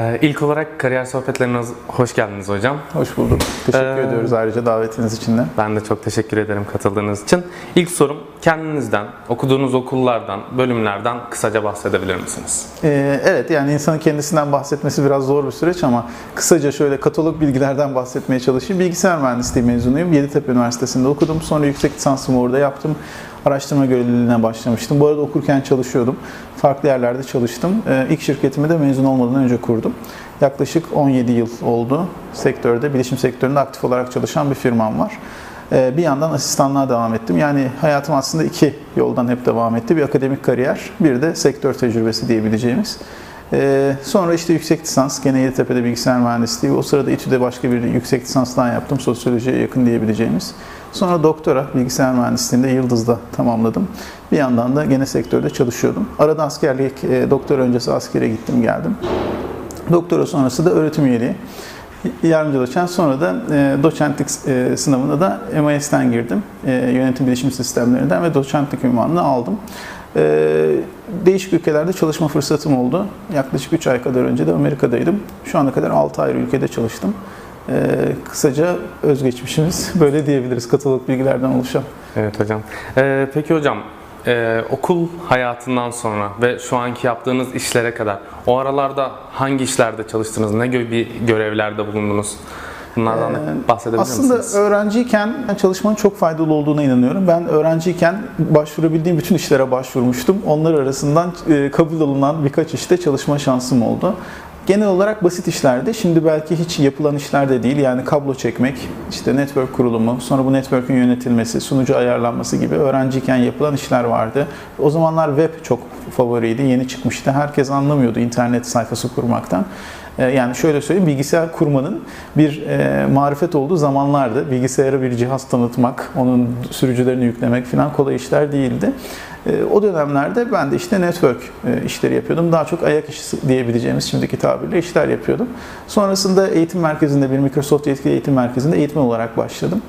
Ee, İlk olarak kariyer sohbetlerine hoş geldiniz hocam. Hoş bulduk. Teşekkür Ee, ediyoruz ayrıca davetiniz için de. Ben de çok teşekkür ederim katıldığınız için. İlk sorum kendinizden, okuduğunuz okullardan, bölümlerden kısaca bahsedebilir misiniz? Ee, evet yani insanın kendisinden bahsetmesi biraz zor bir süreç ama kısaca şöyle katalog bilgilerden bahsetmeye çalışayım. Bilgisayar mühendisliği mezunuyum. Yeditepe Üniversitesi'nde okudum. Sonra yüksek lisansımı orada yaptım. Araştırma görevliliğine başlamıştım. Bu arada okurken çalışıyordum. Farklı yerlerde çalıştım. Ee, ilk şirketimi de mezun olmadan önce kurdum. Yaklaşık 17 yıl oldu sektörde, bilişim sektöründe aktif olarak çalışan bir firmam var. Ee, Bir yandan asistanlığa devam ettim. Yani hayatım aslında iki yoldan hep devam etti. Bir akademik kariyer, bir de sektör tecrübesi diyebileceğimiz. Ee, Sonra işte yüksek lisans, gene Yeditepe'de bilgisayar mühendisliği. O sırada İTÜ'de başka bir yüksek lisans daha yaptım. Sosyolojiye yakın diyebileceğimiz. Sonra doktora bilgisayar mühendisliğinde Yıldız'da tamamladım. Bir yandan da gene sektörde çalışıyordum. Arada askerlik, e, doktora öncesi askere gittim geldim. Doktora sonrası da öğretim üyeliği. Yardımcı doçent. Sonra da e, doçentlik e, sınavına da MIS'ten girdim. Yönetim bilişim sistemlerinden ve doçentlik ünvanını aldım. E, değişik ülkelerde çalışma fırsatım oldu. Yaklaşık 3 ay kadar önce de Amerika'daydım. Şu ana kadar 6 ayrı ülkede çalıştım. E, kısaca özgeçmişimiz böyle diyebiliriz katalog bilgilerden oluşan. Evet hocam. Ee, peki hocam, e, okul hayatından sonra ve şu anki yaptığınız işlere kadar o aralarda hangi işlerde çalıştınız, ne gibi görevlerde bulundunuz? Bunlardan Ee, bahsedebilir Aslında misiniz? öğrenciyken çalışmanın çok faydalı olduğuna inanıyorum. Ben öğrenciyken başvurabildiğim bütün işlere başvurmuştum. Onlar arasından e, kabul alınan birkaç işte çalışma şansım oldu. Genel olarak basit işlerdi. Şimdi belki hiç yapılan işler de değil. Yani kablo çekmek, işte network kurulumu, sonra bu network'ün yönetilmesi, sunucu ayarlanması gibi öğrenciyken yapılan işler vardı. O zamanlar web çok favoriydi, yeni çıkmıştı. Herkes anlamıyordu internet sayfası kurmaktan. Ee, Yani şöyle söyleyeyim, bilgisayar kurmanın bir e, marifet olduğu zamanlardı. Bilgisayara bir cihaz tanıtmak, onun sürücülerini yüklemek falan kolay işler değildi. E, o dönemlerde ben de işte network e, işleri yapıyordum. Daha çok ayak işi diyebileceğimiz şimdiki tabirle işler yapıyordum. Sonrasında eğitim merkezinde bir Microsoft yetkili eğitim merkezinde eğitmen olarak başladım.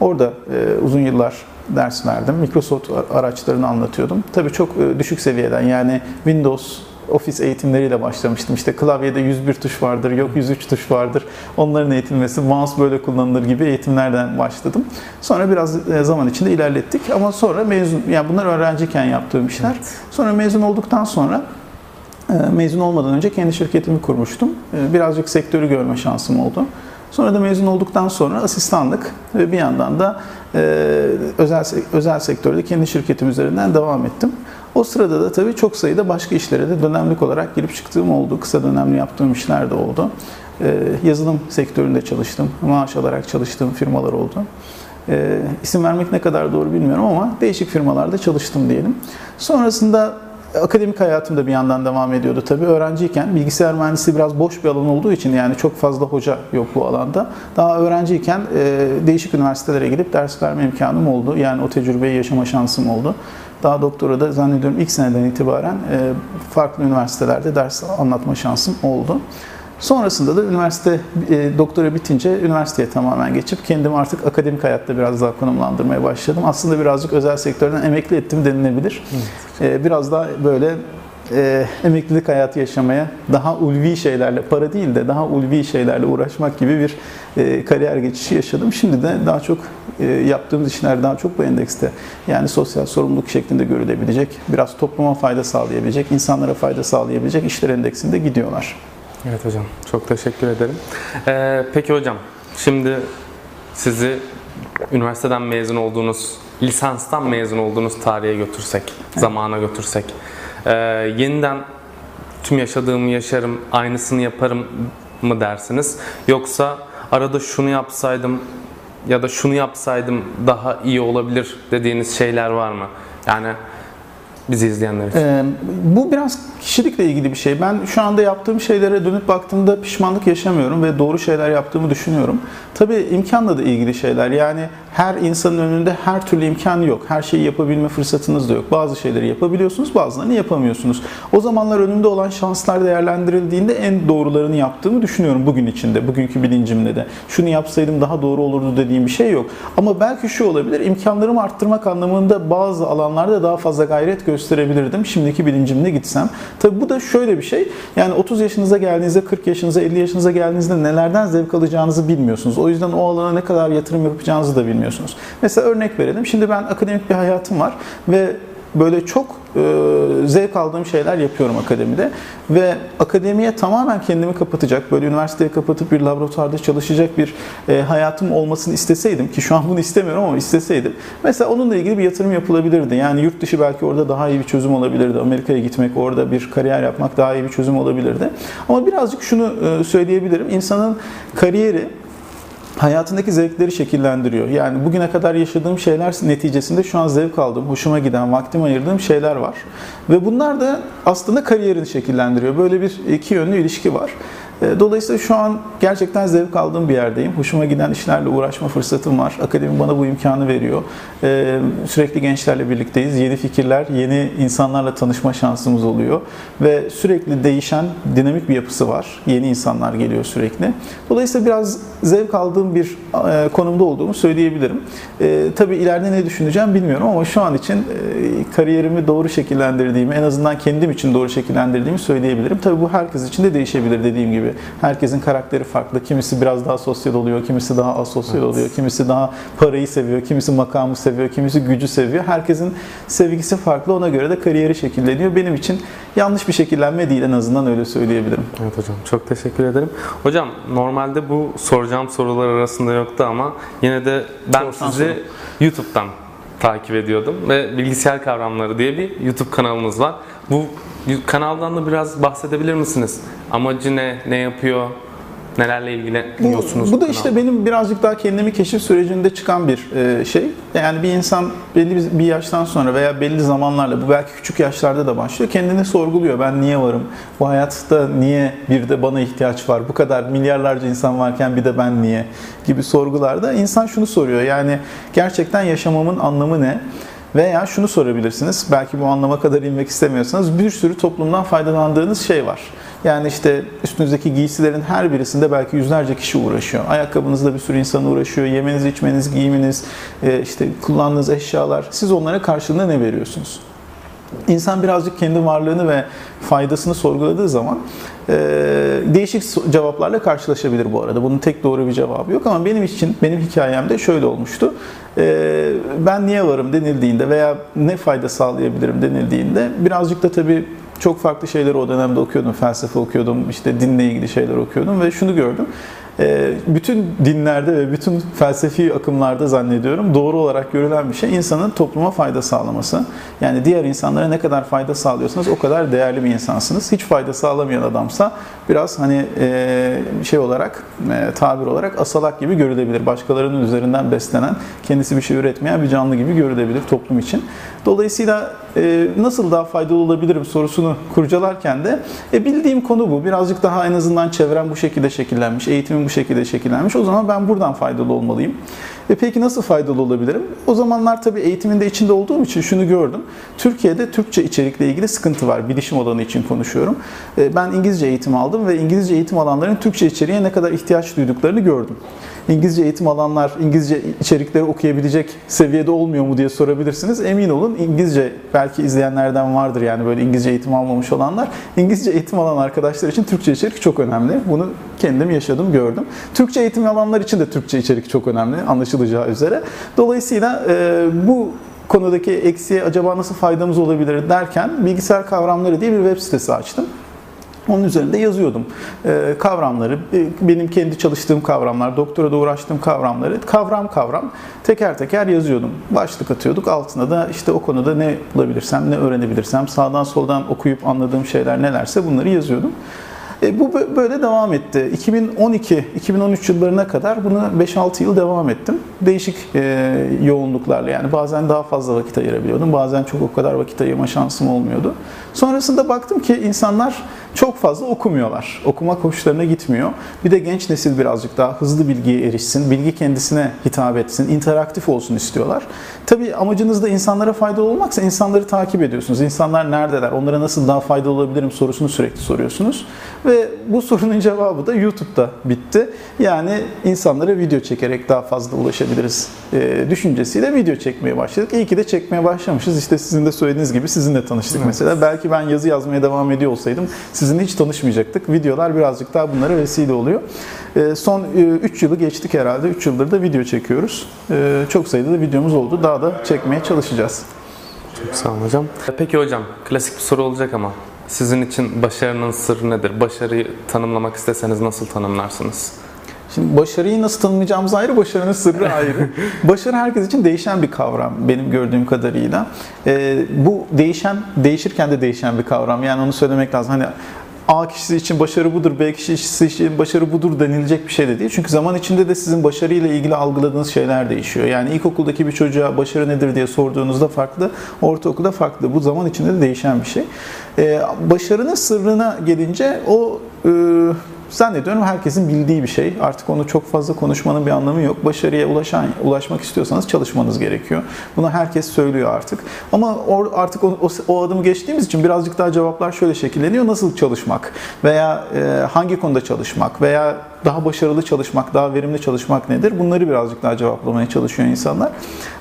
Orada e, uzun yıllar ders verdim. Microsoft araçlarını anlatıyordum. Tabii çok e, düşük seviyeden yani Windows ofis eğitimleriyle başlamıştım. İşte klavyede 101 tuş vardır, yok 103 tuş vardır. Onların eğitilmesi, mouse böyle kullanılır gibi eğitimlerden başladım. Sonra biraz e, zaman içinde ilerlettik ama sonra mezun, yani bunlar öğrenciyken yaptığım işler. Sonra mezun olduktan sonra e, mezun olmadan önce kendi şirketimi kurmuştum. E, Birazcık sektörü görme şansım oldu. Sonra da mezun olduktan sonra asistanlık ve bir yandan da özel özel sektörde kendi şirketim üzerinden devam ettim. O sırada da tabii çok sayıda başka işlere de dönemlik olarak girip çıktığım oldu. Kısa dönemli yaptığım işler de oldu. E, yazılım sektöründe çalıştım. Maaş alarak çalıştığım firmalar oldu. E, isim vermek ne kadar doğru bilmiyorum ama değişik firmalarda çalıştım diyelim. Sonrasında akademik hayatım da bir yandan devam ediyordu tabii. Öğrenciyken bilgisayar mühendisliği biraz boş bir alan olduğu için yani çok fazla hoca yok bu alanda. Daha öğrenciyken e, değişik üniversitelere gidip ders verme imkanım oldu. Yani o tecrübeyi yaşama şansım oldu. Daha doktora da zannediyorum ilk seneden itibaren e, farklı üniversitelerde ders anlatma şansım oldu. Sonrasında da üniversite e, doktora bitince üniversiteye tamamen geçip kendimi artık akademik hayatta biraz daha konumlandırmaya başladım. Aslında birazcık özel sektörden emekli ettim denilebilir. E, biraz daha böyle e, emeklilik hayatı yaşamaya daha ulvi şeylerle, para değil de daha ulvi şeylerle uğraşmak gibi bir e, kariyer geçişi yaşadım. Şimdi de daha çok e, yaptığımız işler daha çok bu endekste. Yani sosyal sorumluluk şeklinde görülebilecek, biraz topluma fayda sağlayabilecek, insanlara fayda sağlayabilecek işler endeksinde gidiyorlar. Evet hocam, çok teşekkür ederim. Ee, peki hocam, şimdi sizi üniversiteden mezun olduğunuz, lisanstan mezun olduğunuz tarihe götürsek, zamana götürsek, ee, yeniden tüm yaşadığımı yaşarım, aynısını yaparım mı dersiniz? Yoksa arada şunu yapsaydım ya da şunu yapsaydım daha iyi olabilir dediğiniz şeyler var mı? Yani bizi izleyenler için. Ee, bu biraz kişilikle ilgili bir şey. Ben şu anda yaptığım şeylere dönüp baktığımda pişmanlık yaşamıyorum ve doğru şeyler yaptığımı düşünüyorum. Tabii imkanla da ilgili şeyler. Yani her insanın önünde her türlü imkan yok. Her şeyi yapabilme fırsatınız da yok. Bazı şeyleri yapabiliyorsunuz, bazılarını yapamıyorsunuz. O zamanlar önümde olan şanslar değerlendirildiğinde en doğrularını yaptığımı düşünüyorum bugün içinde, bugünkü bilincimde de. Şunu yapsaydım daha doğru olurdu dediğim bir şey yok. Ama belki şu olabilir, imkanlarımı arttırmak anlamında bazı alanlarda daha fazla gayret göstermek gösterebilirdim şimdiki bilincimle gitsem. Tabi bu da şöyle bir şey. Yani 30 yaşınıza geldiğinizde, 40 yaşınıza, 50 yaşınıza geldiğinizde nelerden zevk alacağınızı bilmiyorsunuz. O yüzden o alana ne kadar yatırım yapacağınızı da bilmiyorsunuz. Mesela örnek verelim. Şimdi ben akademik bir hayatım var ve böyle çok e, zevk aldığım şeyler yapıyorum akademide ve akademiye tamamen kendimi kapatacak, böyle üniversiteyi kapatıp bir laboratuvarda çalışacak bir e, hayatım olmasını isteseydim ki şu an bunu istemiyorum ama isteseydim mesela onunla ilgili bir yatırım yapılabilirdi. Yani yurt dışı belki orada daha iyi bir çözüm olabilirdi. Amerika'ya gitmek, orada bir kariyer yapmak daha iyi bir çözüm olabilirdi. Ama birazcık şunu e, söyleyebilirim. İnsanın kariyeri hayatındaki zevkleri şekillendiriyor. Yani bugüne kadar yaşadığım şeyler neticesinde şu an zevk aldığım, hoşuma giden, vaktimi ayırdığım şeyler var. Ve bunlar da aslında kariyerini şekillendiriyor. Böyle bir iki yönlü ilişki var. E, Dolayısıyla şu an gerçekten zevk aldığım bir yerdeyim. Hoşuma giden işlerle uğraşma fırsatım var. Akademi bana bu imkanı veriyor. E, Sürekli gençlerle birlikteyiz. Yeni fikirler, yeni insanlarla tanışma şansımız oluyor. Ve sürekli değişen dinamik bir yapısı var. Yeni insanlar geliyor sürekli. Dolayısıyla biraz zevk aldığım bir e, konumda olduğumu söyleyebilirim. Tabii ileride ne düşüneceğim bilmiyorum ama şu an için kariyerimi doğru şekillendirdiğimi, en azından kendim için doğru şekillendirdiğimi söyleyebilirim. Tabii bu herkes için de değişebilir dediğim gibi. Herkesin karakteri farklı. Kimisi biraz daha sosyal oluyor, kimisi daha asosyal Evet. oluyor, kimisi daha parayı seviyor, kimisi makamı seviyor, kimisi gücü seviyor. Herkesin sevgisi farklı. Ona göre de kariyeri şekilleniyor. Benim için yanlış bir şekillenme değil en azından öyle söyleyebilirim. Evet hocam çok teşekkür ederim. Hocam normalde bu soracağım sorular arasında yoktu ama yine de ben Sorsan sizi sorun. YouTube'dan takip ediyordum ve Bilgisayar Kavramları diye bir YouTube kanalımız var. Bu kanaldan da biraz bahsedebilir misiniz? Amacı ne, ne yapıyor, nelerle ilgileniyorsunuz? Bu, bu da işte benim birazcık daha kendimi keşif sürecinde çıkan bir e, şey. Yani bir insan belli bir- bir yaştan sonra veya belli zamanlarla, bu belki küçük yaşlarda da başlıyor, kendini sorguluyor. Ben niye varım? Bu hayatta niye bir de bana ihtiyaç var? Bu kadar milyarlarca insan varken bir de ben niye? Gibi sorgularda insan şunu soruyor. Yani gerçekten yaşamamın anlamı ne? Veya şunu sorabilirsiniz. Belki bu anlama kadar inmek istemiyorsanız bir sürü toplumdan faydalandığınız şey var. Yani işte üstünüzdeki giysilerin her birisinde belki yüzlerce kişi uğraşıyor. Ayakkabınızda bir sürü insan uğraşıyor. Yemeniz, içmeniz, giyiminiz, e, işte kullandığınız eşyalar. Siz onlara karşılığında ne veriyorsunuz? İnsan birazcık kendi varlığını ve faydasını sorguladığı zaman e, değişik cevaplarla karşılaşabilir bu arada. Bunun tek doğru bir cevabı yok ama benim için, benim hikayemde şöyle olmuştu. E, ben niye varım denildiğinde veya ne fayda sağlayabilirim denildiğinde birazcık da tabii çok farklı şeyleri o dönemde okuyordum. Felsefe okuyordum, işte dinle ilgili şeyler okuyordum ve şunu gördüm. Ee, bütün dinlerde ve bütün felsefi akımlarda zannediyorum doğru olarak görülen bir şey insanın topluma fayda sağlaması. Yani diğer insanlara ne kadar fayda sağlıyorsanız o kadar değerli bir insansınız. Hiç fayda sağlamayan adamsa biraz hani e, şey olarak e, tabir olarak asalak gibi görülebilir. Başkalarının üzerinden beslenen, kendisi bir şey üretmeyen bir canlı gibi görülebilir toplum için. Dolayısıyla e, nasıl daha faydalı olabilirim sorusunu kurcalarken de e, bildiğim konu bu. Birazcık daha en azından çevrem bu şekilde şekillenmiş, eğitimim bu şekilde şekillenmiş. O zaman ben buradan faydalı olmalıyım. E peki nasıl faydalı olabilirim? O zamanlar tabii eğitimin de içinde olduğum için şunu gördüm. Türkiye'de Türkçe içerikle ilgili sıkıntı var. Bilişim alanı için konuşuyorum. E, Ben İngilizce eğitim aldım ve İngilizce eğitim alanların Türkçe içeriğe ne kadar ihtiyaç duyduklarını gördüm. İngilizce eğitim alanlar İngilizce içerikleri okuyabilecek seviyede olmuyor mu diye sorabilirsiniz. Emin olun İngilizce belki izleyenlerden vardır yani böyle İngilizce eğitim almamış olanlar. İngilizce eğitim alan arkadaşlar için Türkçe içerik çok önemli. Bunu kendim yaşadım, gördüm. Türkçe eğitim alanlar için de Türkçe içerik çok önemli anlaşılacağı üzere. Dolayısıyla e, bu konudaki eksiğe acaba nasıl faydamız olabilir derken bilgisayar kavramları diye bir web sitesi açtım. Onun üzerinde yazıyordum. Ee, kavramları, e, benim kendi çalıştığım kavramlar, doktora da uğraştığım kavramları kavram kavram teker teker yazıyordum. Başlık atıyorduk. Altına da işte o konuda ne bulabilirsem, ne öğrenebilirsem, sağdan soldan okuyup anladığım şeyler nelerse bunları yazıyordum. E, bu bö- böyle devam etti. 2012-2013 yıllarına kadar bunu 5-6 yıl devam ettim. Değişik e, yoğunluklarla yani bazen daha fazla vakit ayırabiliyordum. Bazen çok o kadar vakit ayırma şansım olmuyordu. Sonrasında baktım ki insanlar çok fazla okumuyorlar. Okumak hoşlarına gitmiyor. Bir de genç nesil birazcık daha hızlı bilgiye erişsin, bilgi kendisine hitap etsin, interaktif olsun istiyorlar. Tabii amacınız da insanlara faydalı olmaksa insanları takip ediyorsunuz. İnsanlar neredeler, onlara nasıl daha faydalı olabilirim sorusunu sürekli soruyorsunuz. Ve bu sorunun cevabı da YouTube'da bitti. Yani insanlara video çekerek daha fazla ulaşabiliriz e, düşüncesiyle video çekmeye başladık. İyi ki de çekmeye başlamışız. İşte sizin de söylediğiniz gibi sizinle tanıştık Evet. mesela. Belki ben yazı yazmaya devam ediyor olsaydım sizinle hiç tanışmayacaktık. Videolar birazcık daha bunlara vesile oluyor. E, son 3 yılı geçtik herhalde. 3 yıldır da video çekiyoruz. E, çok sayıda da videomuz oldu. Daha da çekmeye çalışacağız. Çok sağ olun hocam. Peki hocam, klasik bir soru olacak ama sizin için başarının sırrı nedir? Başarıyı tanımlamak isteseniz nasıl tanımlarsınız? Şimdi başarıyı nasıl tanımlayacağımız ayrı, başarının sırrı ayrı. Başarı herkes için değişen bir kavram benim gördüğüm kadarıyla. Ee, bu değişen, değişirken de değişen bir kavram. Yani onu söylemek lazım. Hani A kişisi için başarı budur, B kişisi için başarı budur denilecek bir şey de değil. Çünkü zaman içinde de sizin başarıyla ilgili algıladığınız şeyler değişiyor. Yani ilkokuldaki bir çocuğa başarı nedir diye sorduğunuzda farklı, ortaokulda farklı. Bu zaman içinde de değişen bir şey. Ee, başarının sırrına gelince o e, zannediyorum herkesin bildiği bir şey. Artık onu çok fazla konuşmanın bir anlamı yok. Başarıya ulaşan, ulaşmak istiyorsanız çalışmanız gerekiyor. Bunu herkes söylüyor artık. Ama or- artık o, o, o adımı geçtiğimiz için birazcık daha cevaplar şöyle şekilleniyor. Nasıl çalışmak veya e, hangi konuda çalışmak veya daha başarılı çalışmak, daha verimli çalışmak nedir? Bunları birazcık daha cevaplamaya çalışıyor insanlar.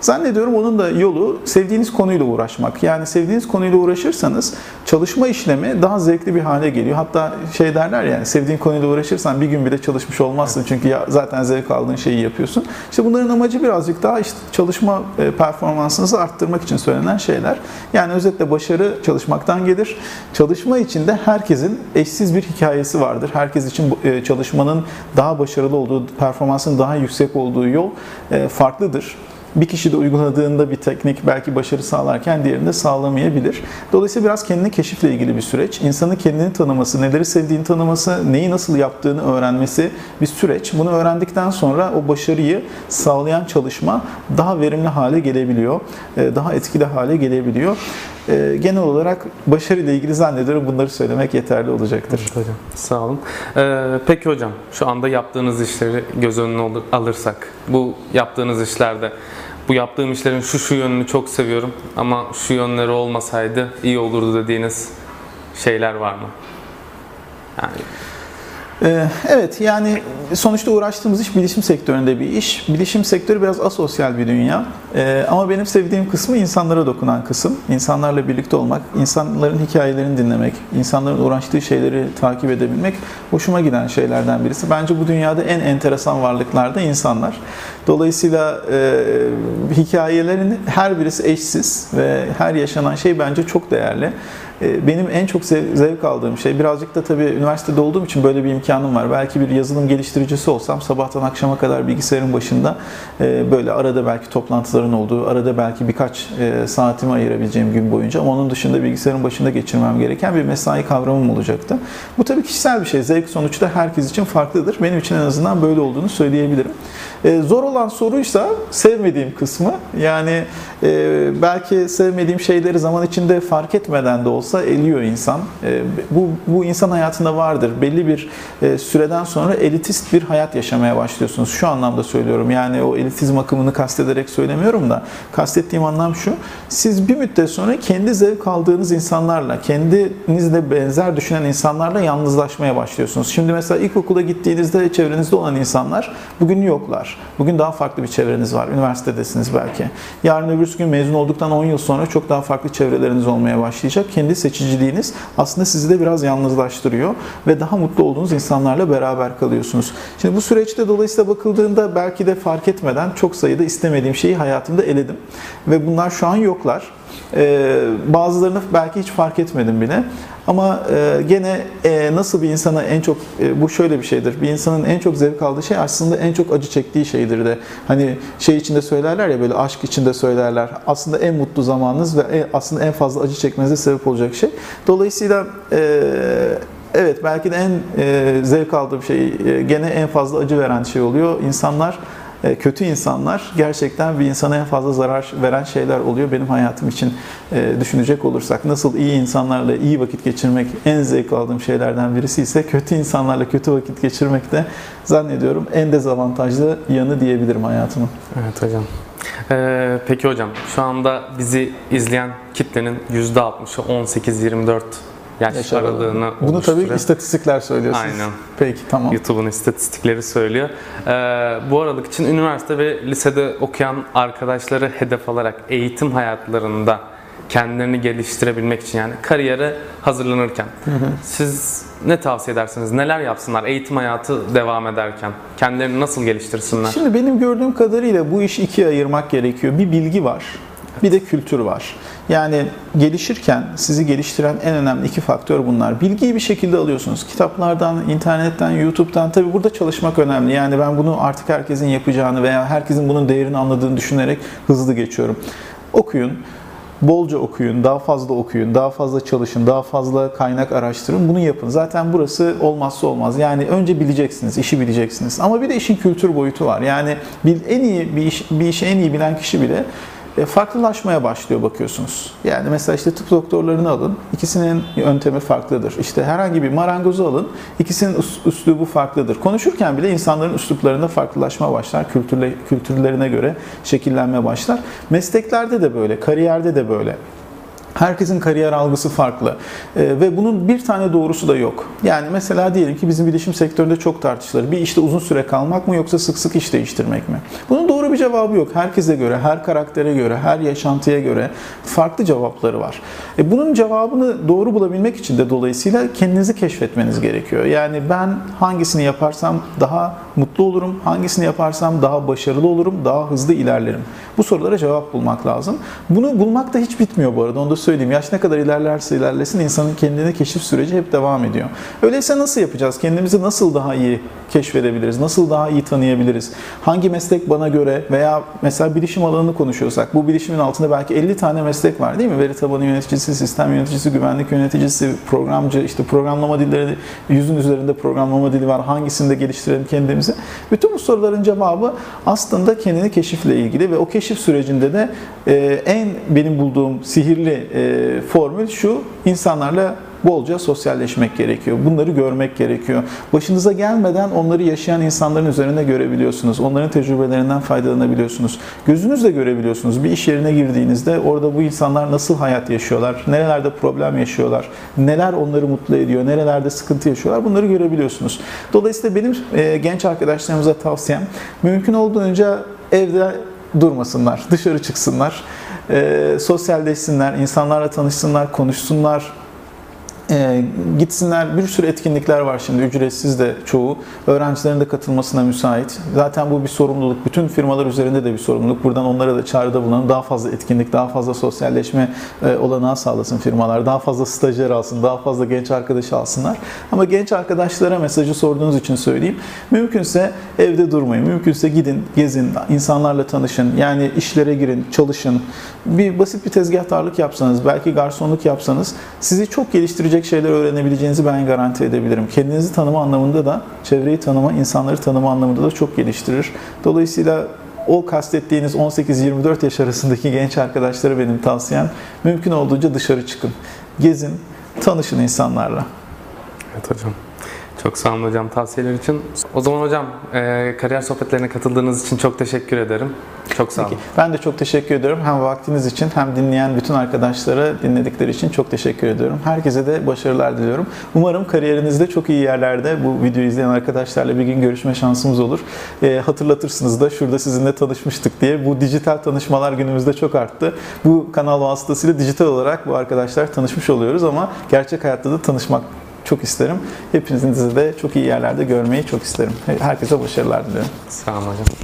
Zannediyorum onun da yolu sevdiğiniz konuyla uğraşmak. Yani sevdiğiniz konuyla uğraşırsanız çalışma işlemi daha zevkli bir hale geliyor. Hatta şey derler yani sevdiğin konuyla uğraşırsan bir gün bile çalışmış olmazsın. Çünkü ya zaten zevk aldığın şeyi yapıyorsun. İşte bunların amacı birazcık daha işte çalışma e, performansınızı arttırmak için söylenen şeyler. Yani özetle başarı çalışmaktan gelir. Çalışma için de herkesin eşsiz bir hikayesi vardır. Herkes için e, çalışmanın daha başarılı olduğu, performansın daha yüksek olduğu yol e, farklıdır. Bir kişi de uyguladığında bir teknik belki başarı sağlarken diğerinde sağlamayabilir. Dolayısıyla biraz kendini keşifle ilgili bir süreç. İnsanın kendini tanıması, neleri sevdiğini tanıması, neyi nasıl yaptığını öğrenmesi bir süreç. Bunu öğrendikten sonra o başarıyı sağlayan çalışma daha verimli hale gelebiliyor. e, Daha etkili hale gelebiliyor. E, Genel olarak başarıyla ilgili zannediyorum bunları söylemek yeterli olacaktır. hocam. Sağ olun. Ee, peki hocam, şu anda yaptığınız işleri göz önüne alır- alırsak, bu yaptığınız işlerde bu yaptığım işlerin şu şu yönünü çok seviyorum ama şu yönleri olmasaydı iyi olurdu dediğiniz şeyler var mı? Yani Evet yani sonuçta uğraştığımız iş bilişim sektöründe bir iş. Bilişim sektörü biraz asosyal bir dünya. Ee, Ama benim sevdiğim kısmı insanlara dokunan kısım. İnsanlarla birlikte olmak, insanların hikayelerini dinlemek, insanların uğraştığı şeyleri takip edebilmek hoşuma giden şeylerden birisi. Bence bu dünyada en enteresan varlıklar da insanlar. Dolayısıyla e, hikayelerin her birisi eşsiz ve her yaşanan şey bence çok değerli. E, Benim en çok zev- zevk aldığım şey, birazcık da tabii üniversitede olduğum için böyle bir imkanım var. Belki bir yazılım geliştiricisi olsam sabahtan akşama kadar bilgisayarın başında e, böyle arada belki toplantıların olduğu, arada belki birkaç e, saatimi ayırabileceğim gün boyunca ama onun dışında bilgisayarın başında geçirmem gereken bir mesai kavramım olacaktı. Bu tabii kişisel bir şey. Zevk sonuçta herkes için farklıdır. Benim için en azından böyle olduğunu söyleyebilirim. Zor olan soruysa sevmediğim kısmı. Yani e, belki sevmediğim şeyleri zaman içinde fark etmeden de olsa eliyor insan. E, bu, bu insan hayatında vardır. Belli bir e, süreden sonra elitist bir hayat yaşamaya başlıyorsunuz. Şu anlamda söylüyorum. Yani o elitizm akımını kastederek söylemiyorum da kastettiğim anlam şu. Siz bir müddet sonra kendi zevk aldığınız insanlarla, kendinizle benzer düşünen insanlarla yalnızlaşmaya başlıyorsunuz. Şimdi mesela ilkokula gittiğinizde çevrenizde olan insanlar bugün yoklar. Bugün daha farklı bir çevreniz var. Üniversitedesiniz belki. Yarın öbürsü gün mezun olduktan 10 yıl sonra çok daha farklı çevreleriniz olmaya başlayacak. Kendi seçiciliğiniz aslında sizi de biraz yalnızlaştırıyor ve daha mutlu olduğunuz insanlarla beraber kalıyorsunuz. Şimdi bu süreçte dolayısıyla bakıldığında belki de fark etmeden çok sayıda istemediğim şeyi hayatımda eledim. Ve bunlar şu an yoklar. Ee, bazılarını belki hiç fark etmedim bile. Ama e, gene e, nasıl bir insana en çok e, bu şöyle bir şeydir. Bir insanın en çok zevk aldığı şey aslında en çok acı çektiği şeydir de. Hani şey içinde söylerler ya böyle aşk içinde söylerler. Aslında en mutlu zamanınız ve aslında en fazla acı çekmenize sebep olacak şey. Dolayısıyla e, evet belki de en e, zevk aldığım şey e, gene en fazla acı veren şey oluyor. İnsanlar e, kötü insanlar gerçekten bir insana en fazla zarar veren şeyler oluyor benim hayatım için e, düşünecek olursak. Nasıl iyi insanlarla iyi vakit geçirmek en zevk aldığım şeylerden birisi ise kötü insanlarla kötü vakit geçirmek de zannediyorum en dezavantajlı yanı diyebilirim hayatımın. Evet hocam. Ee, peki hocam şu anda bizi izleyen kitlenin %60'ı 18-24 yaş, Yaş aralığını Bunu tabii oluşturuyor. istatistikler söylüyorsunuz. Aynen. Peki tamam. YouTube'un istatistikleri söylüyor. Ee, bu aralık için üniversite ve lisede okuyan arkadaşları hedef alarak eğitim hayatlarında kendilerini geliştirebilmek için yani kariyere hazırlanırken siz ne tavsiye edersiniz? Neler yapsınlar eğitim hayatı devam ederken? Kendilerini nasıl geliştirsinler? Şimdi benim gördüğüm kadarıyla bu işi ikiye ayırmak gerekiyor. Bir bilgi var, bir de kültür var. Yani gelişirken sizi geliştiren en önemli iki faktör bunlar. Bilgiyi bir şekilde alıyorsunuz. Kitaplardan, internetten, YouTube'dan. Tabii burada çalışmak önemli. Yani ben bunu artık herkesin yapacağını veya herkesin bunun değerini anladığını düşünerek hızlı geçiyorum. Okuyun, bolca okuyun, daha fazla okuyun, daha fazla çalışın, daha fazla kaynak araştırın. Bunu yapın. Zaten burası olmazsa olmaz. Yani önce bileceksiniz, işi bileceksiniz. Ama bir de işin kültür boyutu var. Yani en iyi bir iş, bir işi en iyi bilen kişi bile e, farklılaşmaya başlıyor bakıyorsunuz. Yani mesela işte tıp doktorlarını alın. ikisinin yöntemi farklıdır. İşte herhangi bir marangozu alın. ikisinin üs- üslubu farklıdır. Konuşurken bile insanların üsluplarında farklılaşma başlar. Kültürle, kültürlerine göre şekillenme başlar. Mesleklerde de böyle, kariyerde de böyle. Herkesin kariyer algısı farklı Ee, ve bunun bir tane doğrusu da yok. Yani mesela diyelim ki bizim bilişim sektöründe çok tartışılır. Bir işte uzun süre kalmak mı yoksa sık sık iş değiştirmek mi? Bunun doğru bir cevabı yok. Herkese göre, her karaktere göre, her yaşantıya göre farklı cevapları var. E bunun cevabını doğru bulabilmek için de dolayısıyla kendinizi keşfetmeniz gerekiyor. Yani ben hangisini yaparsam daha mutlu olurum, hangisini yaparsam daha başarılı olurum, daha hızlı ilerlerim. Bu sorulara cevap bulmak lazım. Bunu bulmak da hiç bitmiyor bu arada onu da söyleyeyim. Yaş ne kadar ilerlerse ilerlesin insanın kendini keşif süreci hep devam ediyor. Öyleyse nasıl yapacağız? Kendimizi nasıl daha iyi keşfedebiliriz? Nasıl daha iyi tanıyabiliriz? Hangi meslek bana göre veya mesela bilişim alanını konuşuyorsak bu bilişimin altında belki 50 tane meslek var değil mi? Veri tabanı yöneticisi, sistem yöneticisi, güvenlik yöneticisi, programcı, işte programlama dilleri, yüzün üzerinde programlama dili var. Hangisini de geliştirelim kendimizi? Bütün bu soruların cevabı aslında kendini keşifle ilgili ve o keşif sürecinde de e, en benim bulduğum sihirli e, formül şu insanlarla bolca sosyalleşmek gerekiyor. Bunları görmek gerekiyor. Başınıza gelmeden onları yaşayan insanların üzerinde görebiliyorsunuz. Onların tecrübelerinden faydalanabiliyorsunuz. Gözünüzle görebiliyorsunuz. Bir iş yerine girdiğinizde orada bu insanlar nasıl hayat yaşıyorlar? Nerelerde problem yaşıyorlar? Neler onları mutlu ediyor? Nerelerde sıkıntı yaşıyorlar? Bunları görebiliyorsunuz. Dolayısıyla benim e, genç arkadaşlarımıza tavsiyem mümkün olduğunca evde durmasınlar, dışarı çıksınlar, e, sosyalleşsinler, insanlarla tanışsınlar, konuşsunlar, e, gitsinler bir sürü etkinlikler var şimdi ücretsiz de çoğu öğrencilerin de katılmasına müsait. Zaten bu bir sorumluluk. Bütün firmalar üzerinde de bir sorumluluk. Buradan onlara da çağrıda bulunalım. Daha fazla etkinlik, daha fazla sosyalleşme e, olanağı sağlasın firmalar. Daha fazla stajyer alsın, daha fazla genç arkadaşı alsınlar. Ama genç arkadaşlara mesajı sorduğunuz için söyleyeyim. Mümkünse evde durmayın. Mümkünse gidin, gezin, insanlarla tanışın. Yani işlere girin, çalışın. Bir basit bir tezgahtarlık yapsanız, belki garsonluk yapsanız sizi çok geliştirecek şeyler öğrenebileceğinizi ben garanti edebilirim. Kendinizi tanıma anlamında da, çevreyi tanıma, insanları tanıma anlamında da çok geliştirir. Dolayısıyla o kastettiğiniz 18-24 yaş arasındaki genç arkadaşlara benim tavsiyem mümkün olduğunca dışarı çıkın. Gezin, tanışın insanlarla. Evet hocam. Çok sağ olun hocam tavsiyeler için. O zaman hocam e, kariyer sohbetlerine katıldığınız için çok teşekkür ederim. Çok sağ olun. Peki, ben de çok teşekkür ediyorum. Hem vaktiniz için hem dinleyen bütün arkadaşlara dinledikleri için çok teşekkür ediyorum. Herkese de başarılar diliyorum. Umarım kariyerinizde çok iyi yerlerde bu videoyu izleyen arkadaşlarla bir gün görüşme şansımız olur. E, hatırlatırsınız da şurada sizinle tanışmıştık diye. Bu dijital tanışmalar günümüzde çok arttı. Bu kanal vasıtasıyla dijital olarak bu arkadaşlar tanışmış oluyoruz ama gerçek hayatta da tanışmak çok isterim. Hepinizi de çok iyi yerlerde görmeyi çok isterim. Herkese başarılar diliyorum. Sağ olun hocam.